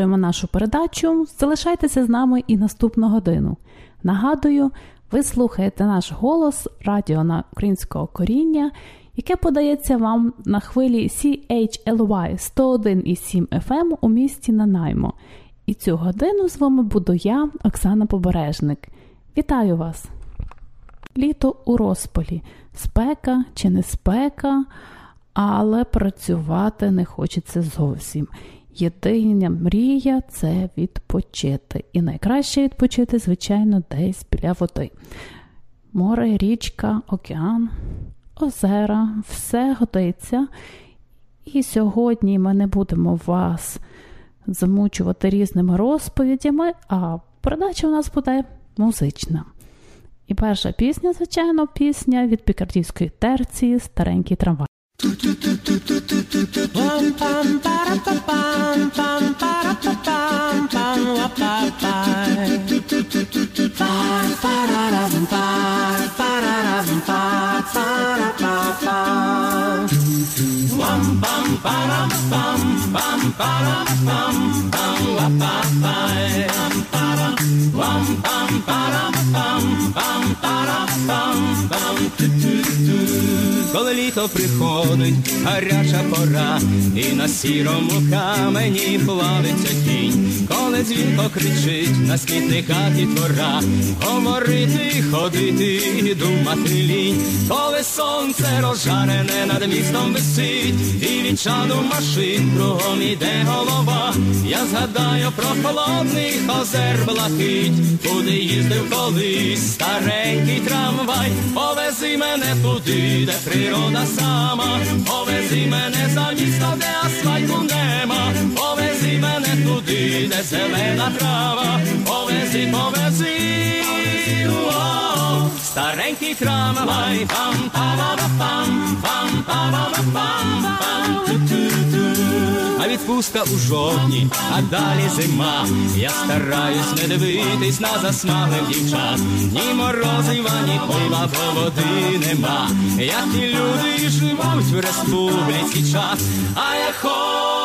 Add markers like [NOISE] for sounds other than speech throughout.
продовжуємо нашу передачу. Залишайтеся з нами і наступну годину. Нагадую, ви слухаєте наш голос радіо на українського коріння, яке подається вам на хвилі CHLY 101,7 FM у місті Нанаймо. І цю годину з вами буду я, Оксана Побережник. Вітаю вас! Літо у розпалі, спека чи не спека, але працювати не хочеться зовсім. Єдина мрія це відпочити. І найкраще відпочити, звичайно, десь біля води. Море, річка, океан, озера, все годиться. І сьогодні ми не будемо вас замучувати різними розповідями, а передача у нас буде музична. І перша пісня, звичайно, пісня від пікардійської терції Старенький трамвай. Bye. Коли літо приходить, гаряча пора, і на сірому камені плавиться тінь, коли дзвінко кричить на смітниках і двора, говорити, ходити і думати лінь, коли сонце розжарене над містом висить, і від чаду машин кругом іде голова. Я згадаю про холодний озер блакить, куди їздив колись старенький трамвай, повези мене туди, де природа сама, повези мене за місто, де асфальту нема, повези мене туди, де зелена трава, повези, повези, старенький трамвай, пам пам пам пам пам пам пам а відпустка у жовтні, а далі зима. Я стараюсь не дивитись на засмаглих дівчат. Ні морозива, ні пива, бо води нема. Як ті люди живуть в республіці час, а я хочу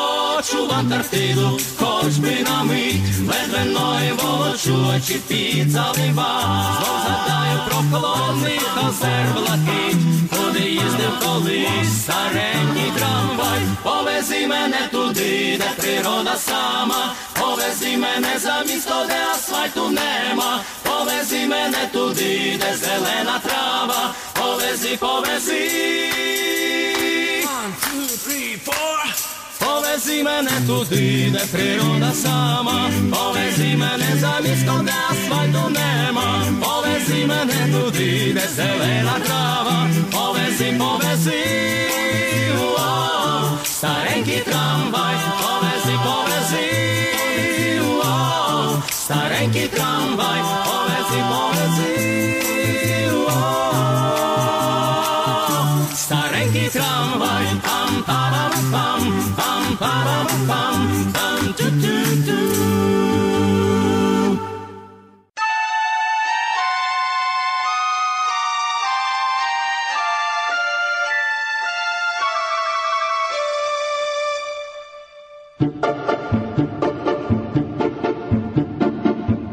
в Антарктиду, хоч би на мить, ледве ноги волочу, очі під залива. Знов згадаю про холодний озер блакить, куди їздив колись старенький трамвай, повези мене туди, де природа сама, повези мене за місто, де асфальту нема, повези мене туди, де зелена трава, повези, повези. One, two, three, four. Повези мене туди, де природа сама, повези мене за місто, де асфальту нема, повези мене туди, де зелена трава, повези, повези, о, старенький трамвай, повези,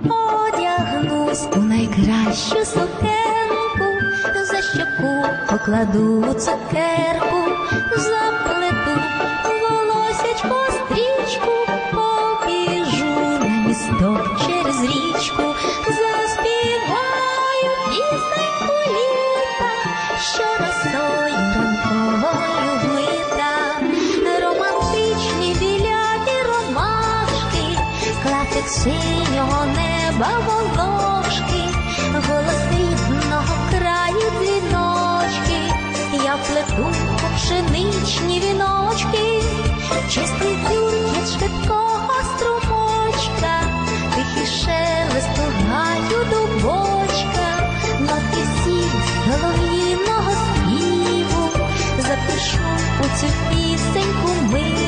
Одягнусь у найкращу сукенку, за щоку покладу цукерку, неба волошки, голос рідного краю дзвіночки, я плету пшеничні віночки, чистий дзюркіт швидкого струмочка, тихий шелест гаю дубочка, ноти всі солов'їного співу, запишу у цю пісеньку милу.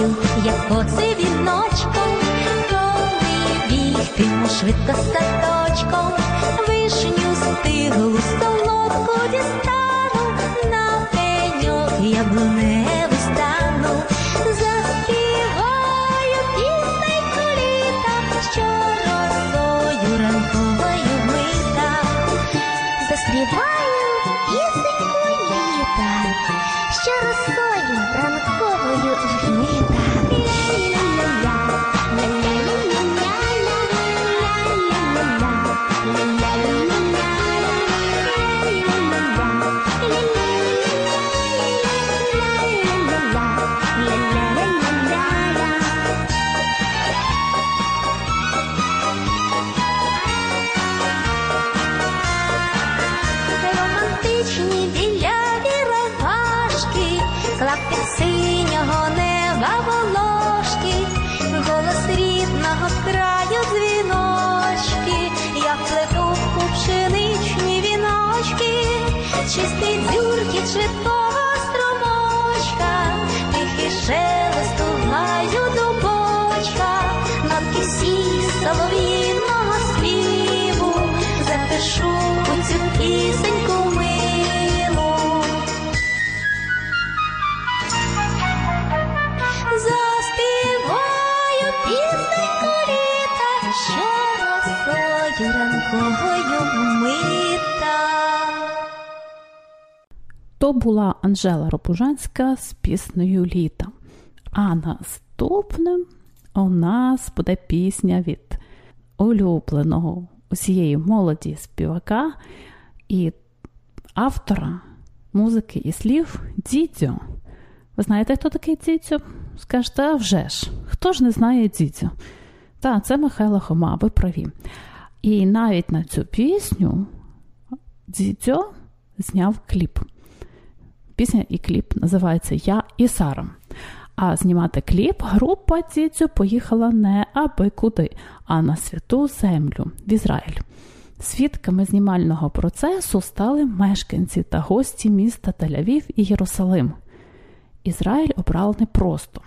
Заквічаю, як оце віночком, коли бігтиму швидко садочком, Була Анжела Робужанська з піснею Літа. А наступним у нас буде пісня від улюбленого усієї молоді співака і автора музики і слів Дідзьо. Ви знаєте, хто такий Дідзьо? Скажете, а вже ж, хто ж не знає Дідзьо? Та, це Михайло Хома, ви праві. І навіть на цю пісню Дідзьо зняв кліп. Пісня і кліп називається Я і Сара. А знімати кліп група Дідзю поїхала не аби куди, а на святу землю в Ізраїль. Свідками знімального процесу стали мешканці та гості міста Тель-Авів і Єрусалим. Ізраїль обрав непросто.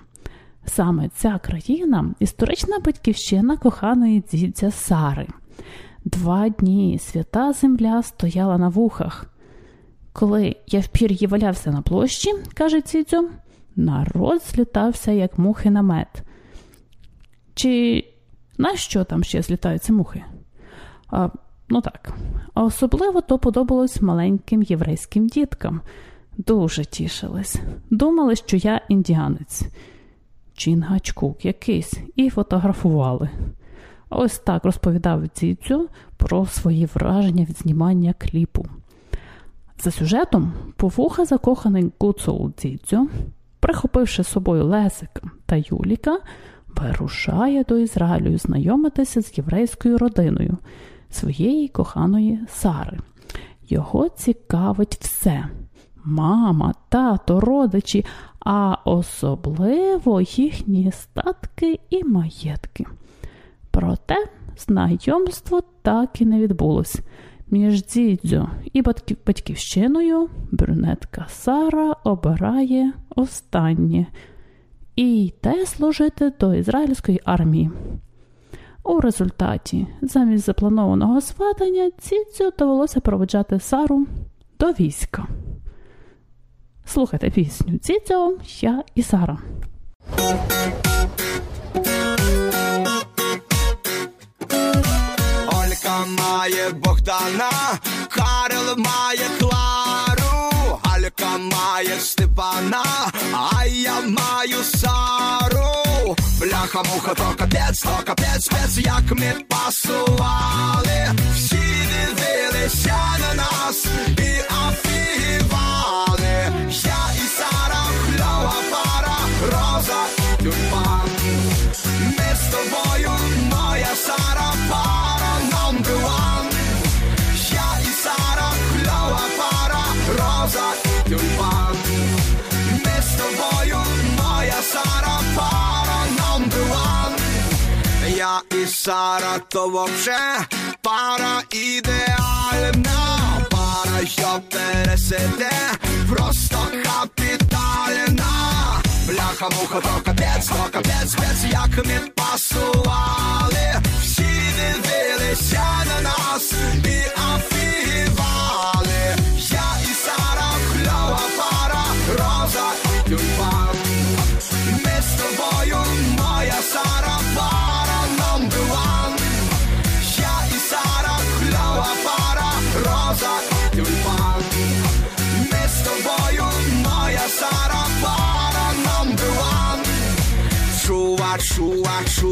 Саме ця країна історична батьківщина коханої дідця Сари. Два дні свята земля стояла на вухах. Коли я в пір'ї валявся на площі, каже Цідзю, народ злітався, як мухи на мед. Чи на що там ще злітаються мухи? А, ну так. Особливо то подобалось маленьким єврейським діткам. Дуже тішились. Думали, що я індіанець. Чінгачкук якийсь, і фотографували. Ось так розповідав Цідзю про свої враження від знімання кліпу. За сюжетом, повуха закоханий Гуцул Дзідзьо, прихопивши з собою Лесика та Юліка, вирушає до Ізраїлю знайомитися з єврейською родиною своєї коханої Сари. Його цікавить все: мама, тато, родичі, а особливо їхні статки і маєтки. Проте знайомство так і не відбулось. Між дідзю і батьківщиною брюнетка Сара обирає останнє і йде служити до ізраїльської армії. У результаті, замість запланованого сватання, дідзю довелося проведжати Сару до війська. Слухайте пісню Дідзю, я і Сара. Олька має Богдана, Карел має Клару, Алька має Степана, а я маю Сару. Бляха муха, то капець, то капець, спец, як ми пасували. Всі дивилися на нас і афігівали. Я і Сара, кльова пара, роза, тюльпан. Ми з тобою, моя Сара, пара number one. Я і Сара, кльова пара, роза, тюльпан. Ми з тобою, моя Сара, пара number one. Я і Сара, то вообще пара ідеальна. Пара, що пересиде, просто капітальна. Бляха, муха, то капець, то капець, спец, як ми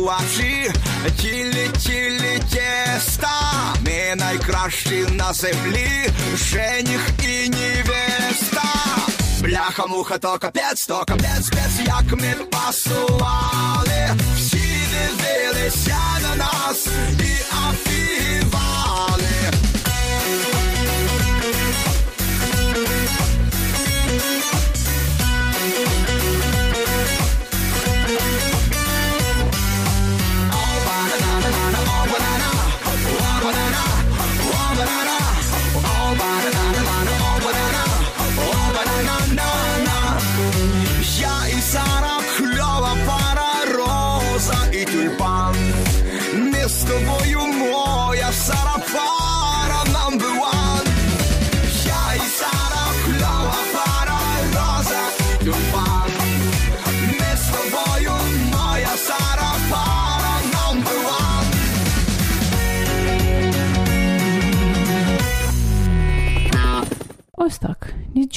чува, тілі, тілі тіста, ми найкращі на землі, жених і невеста. Бляха, муха, то капець, то капець, спец, як ми пасували. Всі дивилися на нас і афігівали.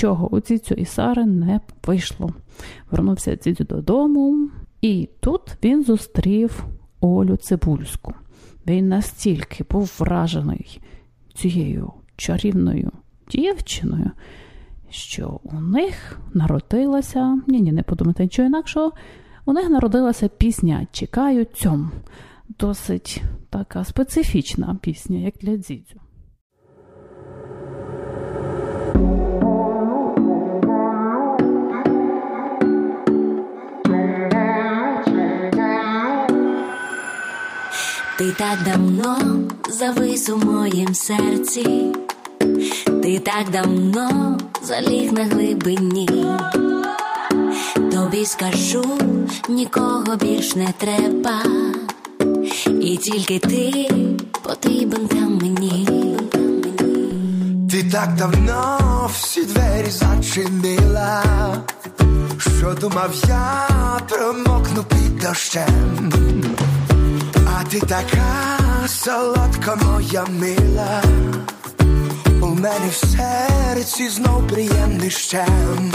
Нічого у Цицю і Сари не вийшло. Вернувся Цицю додому, і тут він зустрів Олю Цибульську. Він настільки був вражений цією чарівною дівчиною, що у них народилася, ні, ні, не подумайте нічого інакшого, у них народилася пісня Чекаю цьом. Досить така специфічна пісня, як для Дзідзю. Ти так давно завис у моїм серці, ти так давно заліг на глибині. Тобі скажу, нікого більш не треба, і тільки ти потрібен там мені. Ти так давно всі двері зачинила, що думав я промокну під дощем. А ти така солодка моя мила, у мене в серці знов приємний щем.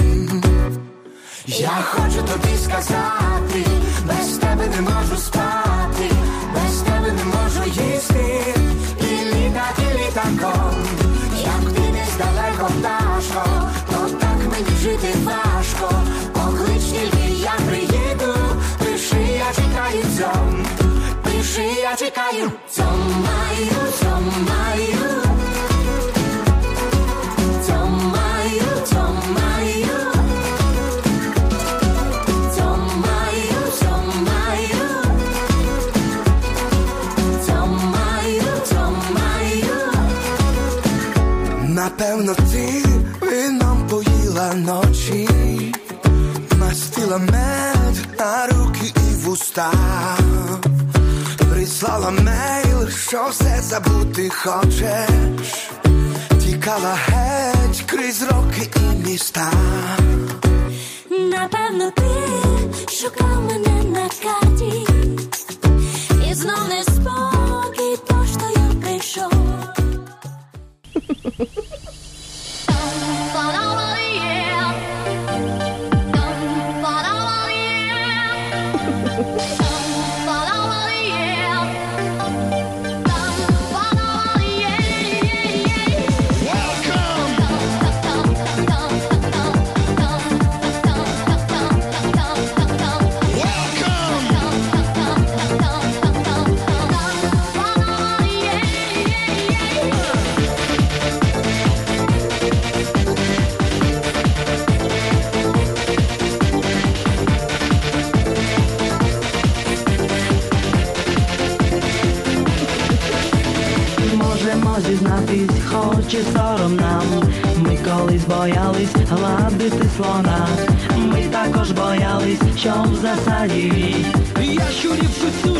Я хочу тобі сказати, без тебе не можу спати, без тебе не можу їсти і літати літаком. Як ти десь далеко пташко, то так мені жити я що все забути хочеш, тікала геть крізь роки і міста. Напевно, ти шукав мене на карті, і знов не спокій поштою прийшов. [LAUGHS] гладити слона. Ми також боялись, що в засаді Я щурів кусучих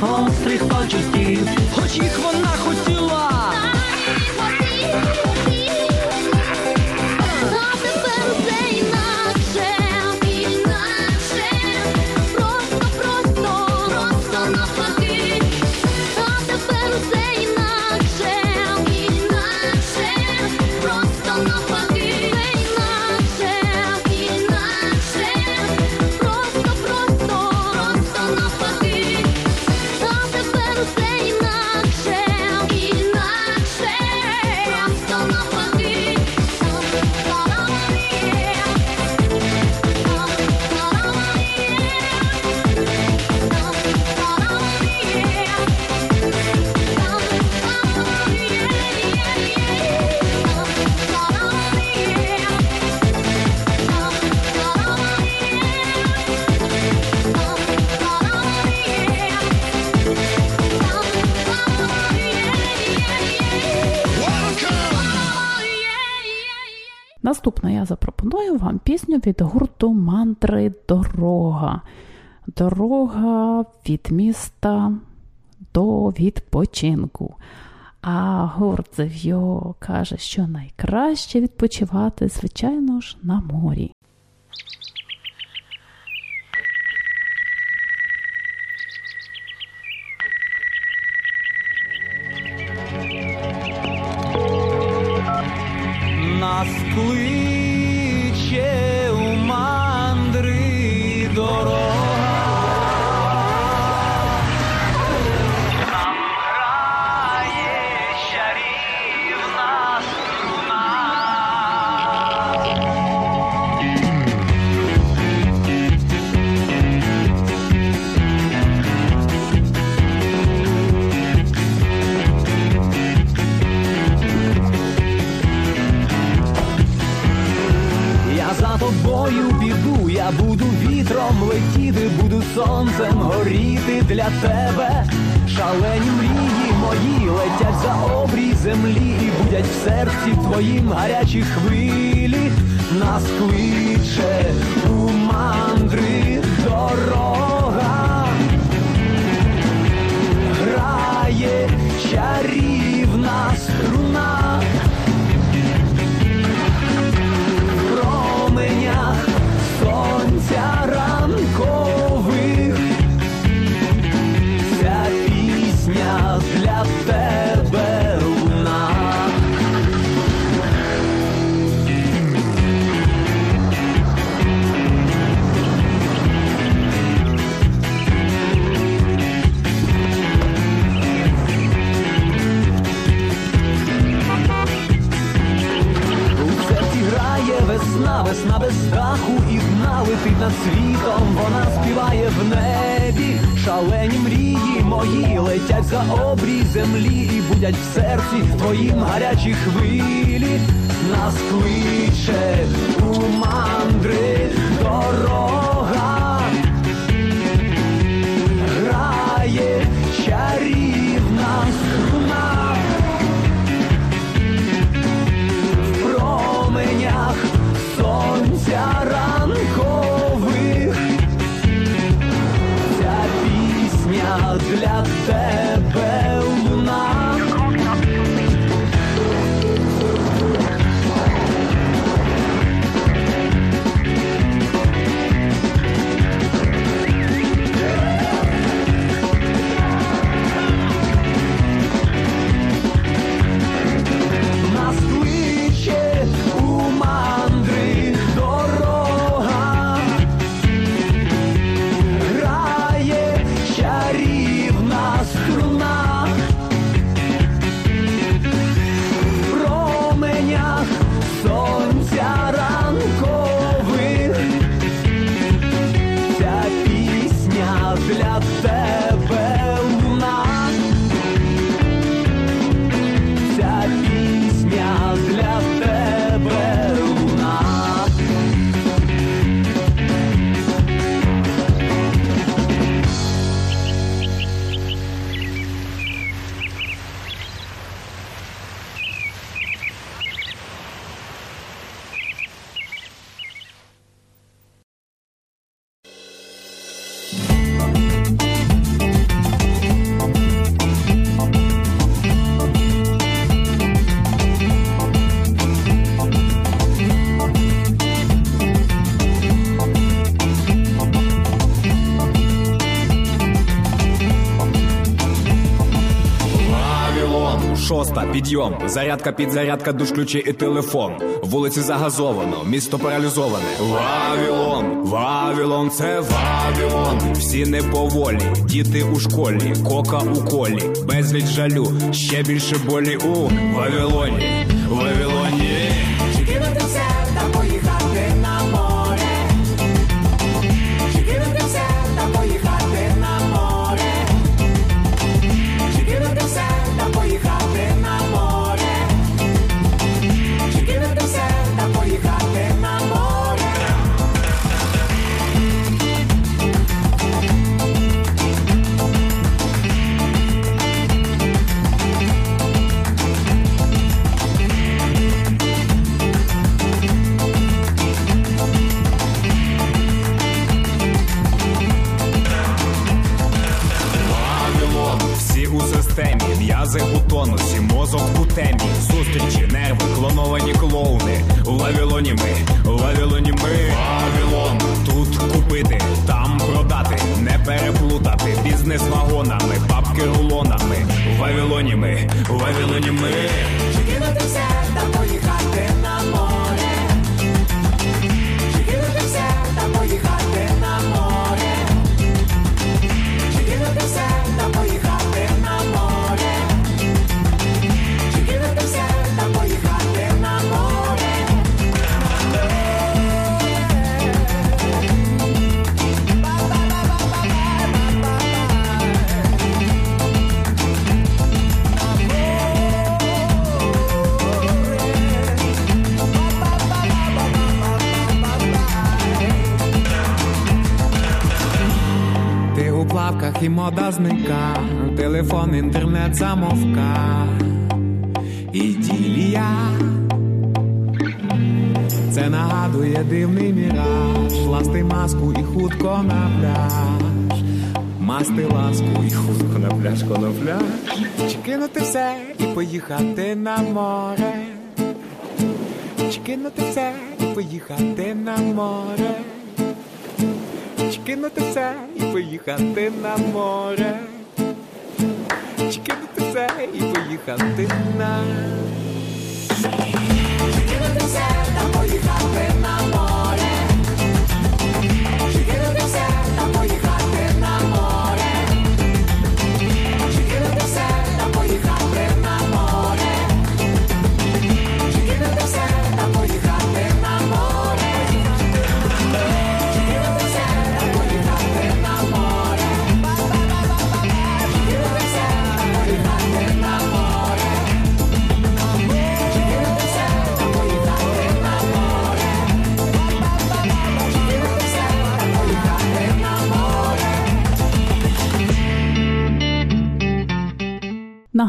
боялись гострих Наступно я запропоную вам пісню від гурту мантри Дорога. Дорога від міста до відпочинку. А гурт Зев'йо каже, що найкраще відпочивати, звичайно ж, на морі. Нас кличе тобою піду, я буду вітром летіти, буду сонцем горіти для тебе. Шалені мрії мої летять за обрій землі і будять в серці твоїм гарячі хвилі. Нас кличе у мандри дорога. Грає чарівна струна. Сонця ранкових. Ця пісня для тебе грає весна, без страху і дна летить над світом, вона співає в небі, шалені мрії мої летять за обрій землі і будять в серці твоїм гарячі хвилі. нас кличе у мандри дорога, для шоста, підйом, зарядка, підзарядка, душ, ключі і телефон. Вулиці загазовано, місто паралізоване. Вавілон, Вавілон, це Вавілон. Всі неповолі, діти у школі, кока у колі, безліч жалю, ще більше болі у Вавилоні, Вавилоні. Ти у плавках і мода зника, телефон, інтернет замовка, іділія. Це нагадує дивний міраж, ласти маску і хутко на пляж. Масти ласку і хутко на пляж, на пляж. Чи кинути все і поїхати на море. Чи кинути все і поїхати на море. Чи кинути все і поїхати на море. Чи кинути все і поїхати на. Чи кинути все та поїхати на море?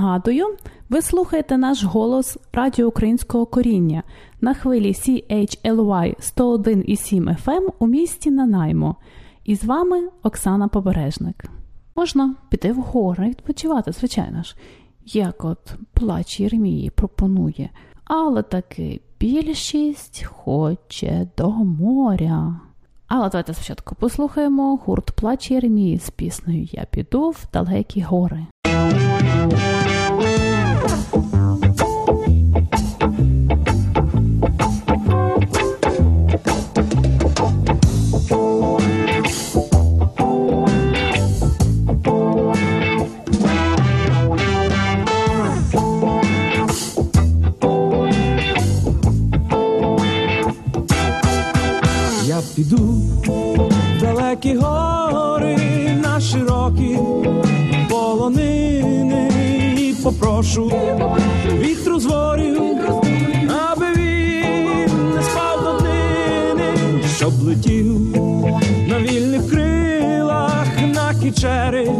Нагадую, ви слухаєте наш голос Радіо Українського коріння на хвилі CHLY 101,7 FM у місті Нанаймо. І з вами Оксана Побережник. Можна піти в гори, відпочивати, звичайно ж, як от плач Єремії пропонує, але таки більшість хоче до моря. Але давайте спочатку послухаємо гурт Плач Єремії з піснею Я піду в далекі гори. Попрошу вітру зворів, аби він не спав до днини, щоб летів на вільних крилах на кічери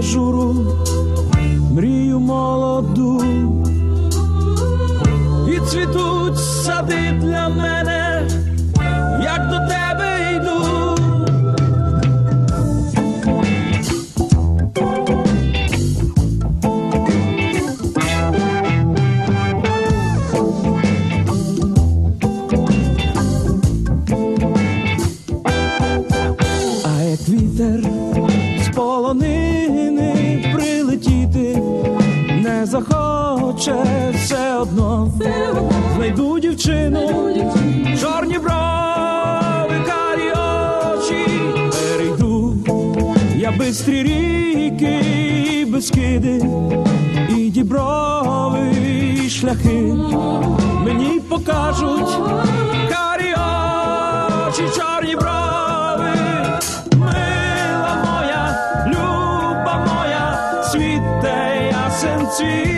любов журу, мрію молоду. І цвітуть сади для мене, безкиди, і діброви, шляхи мені покажуть карі очі, чорні брови, мила моя, люба моя, світе ясен цвіт.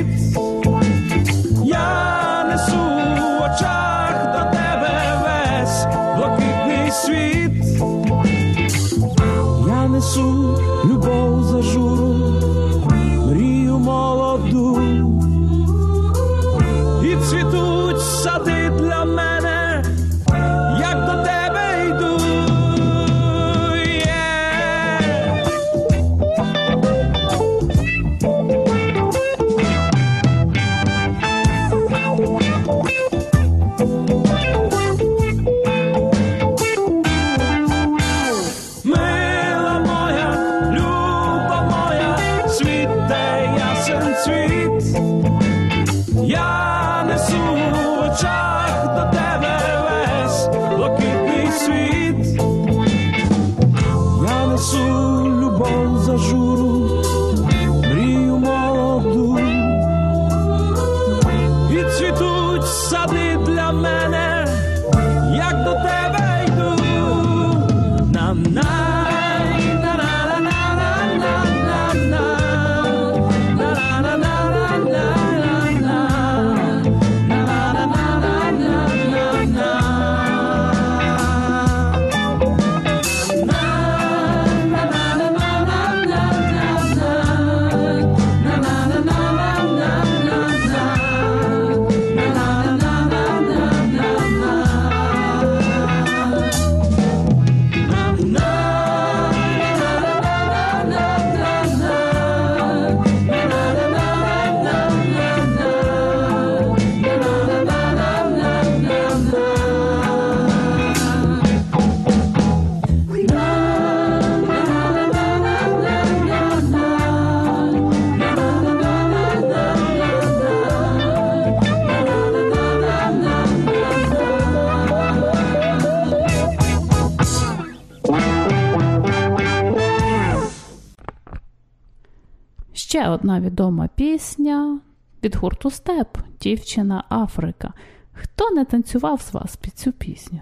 Ще одна відома пісня від гурту Степ, дівчина Африка. Хто не танцював з вас під цю пісню?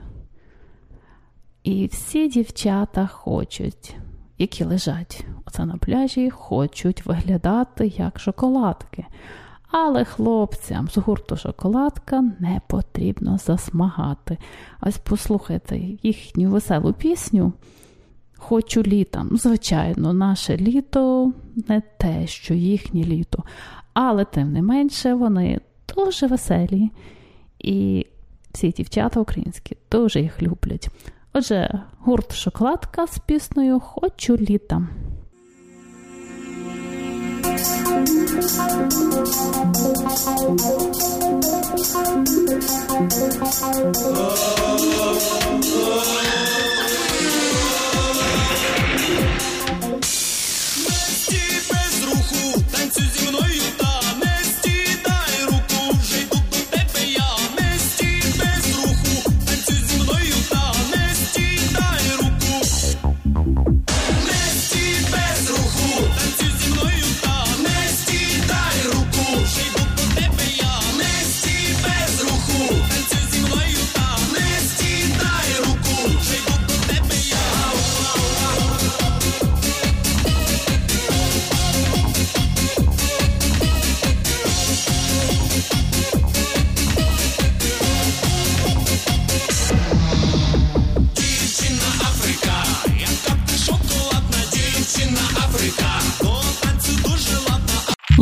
І всі дівчата хочуть, які лежать оце на пляжі, хочуть виглядати як шоколадки. Але хлопцям з гурту шоколадка не потрібно засмагати. Ось послухайте їхню веселу пісню. Хочу літа. Ну, Звичайно, наше літо не те, що їхнє літо. Але тим не менше вони дуже веселі. І всі дівчата українські дуже їх люблять. Отже, гурт шоколадка з піснею Хочу літа.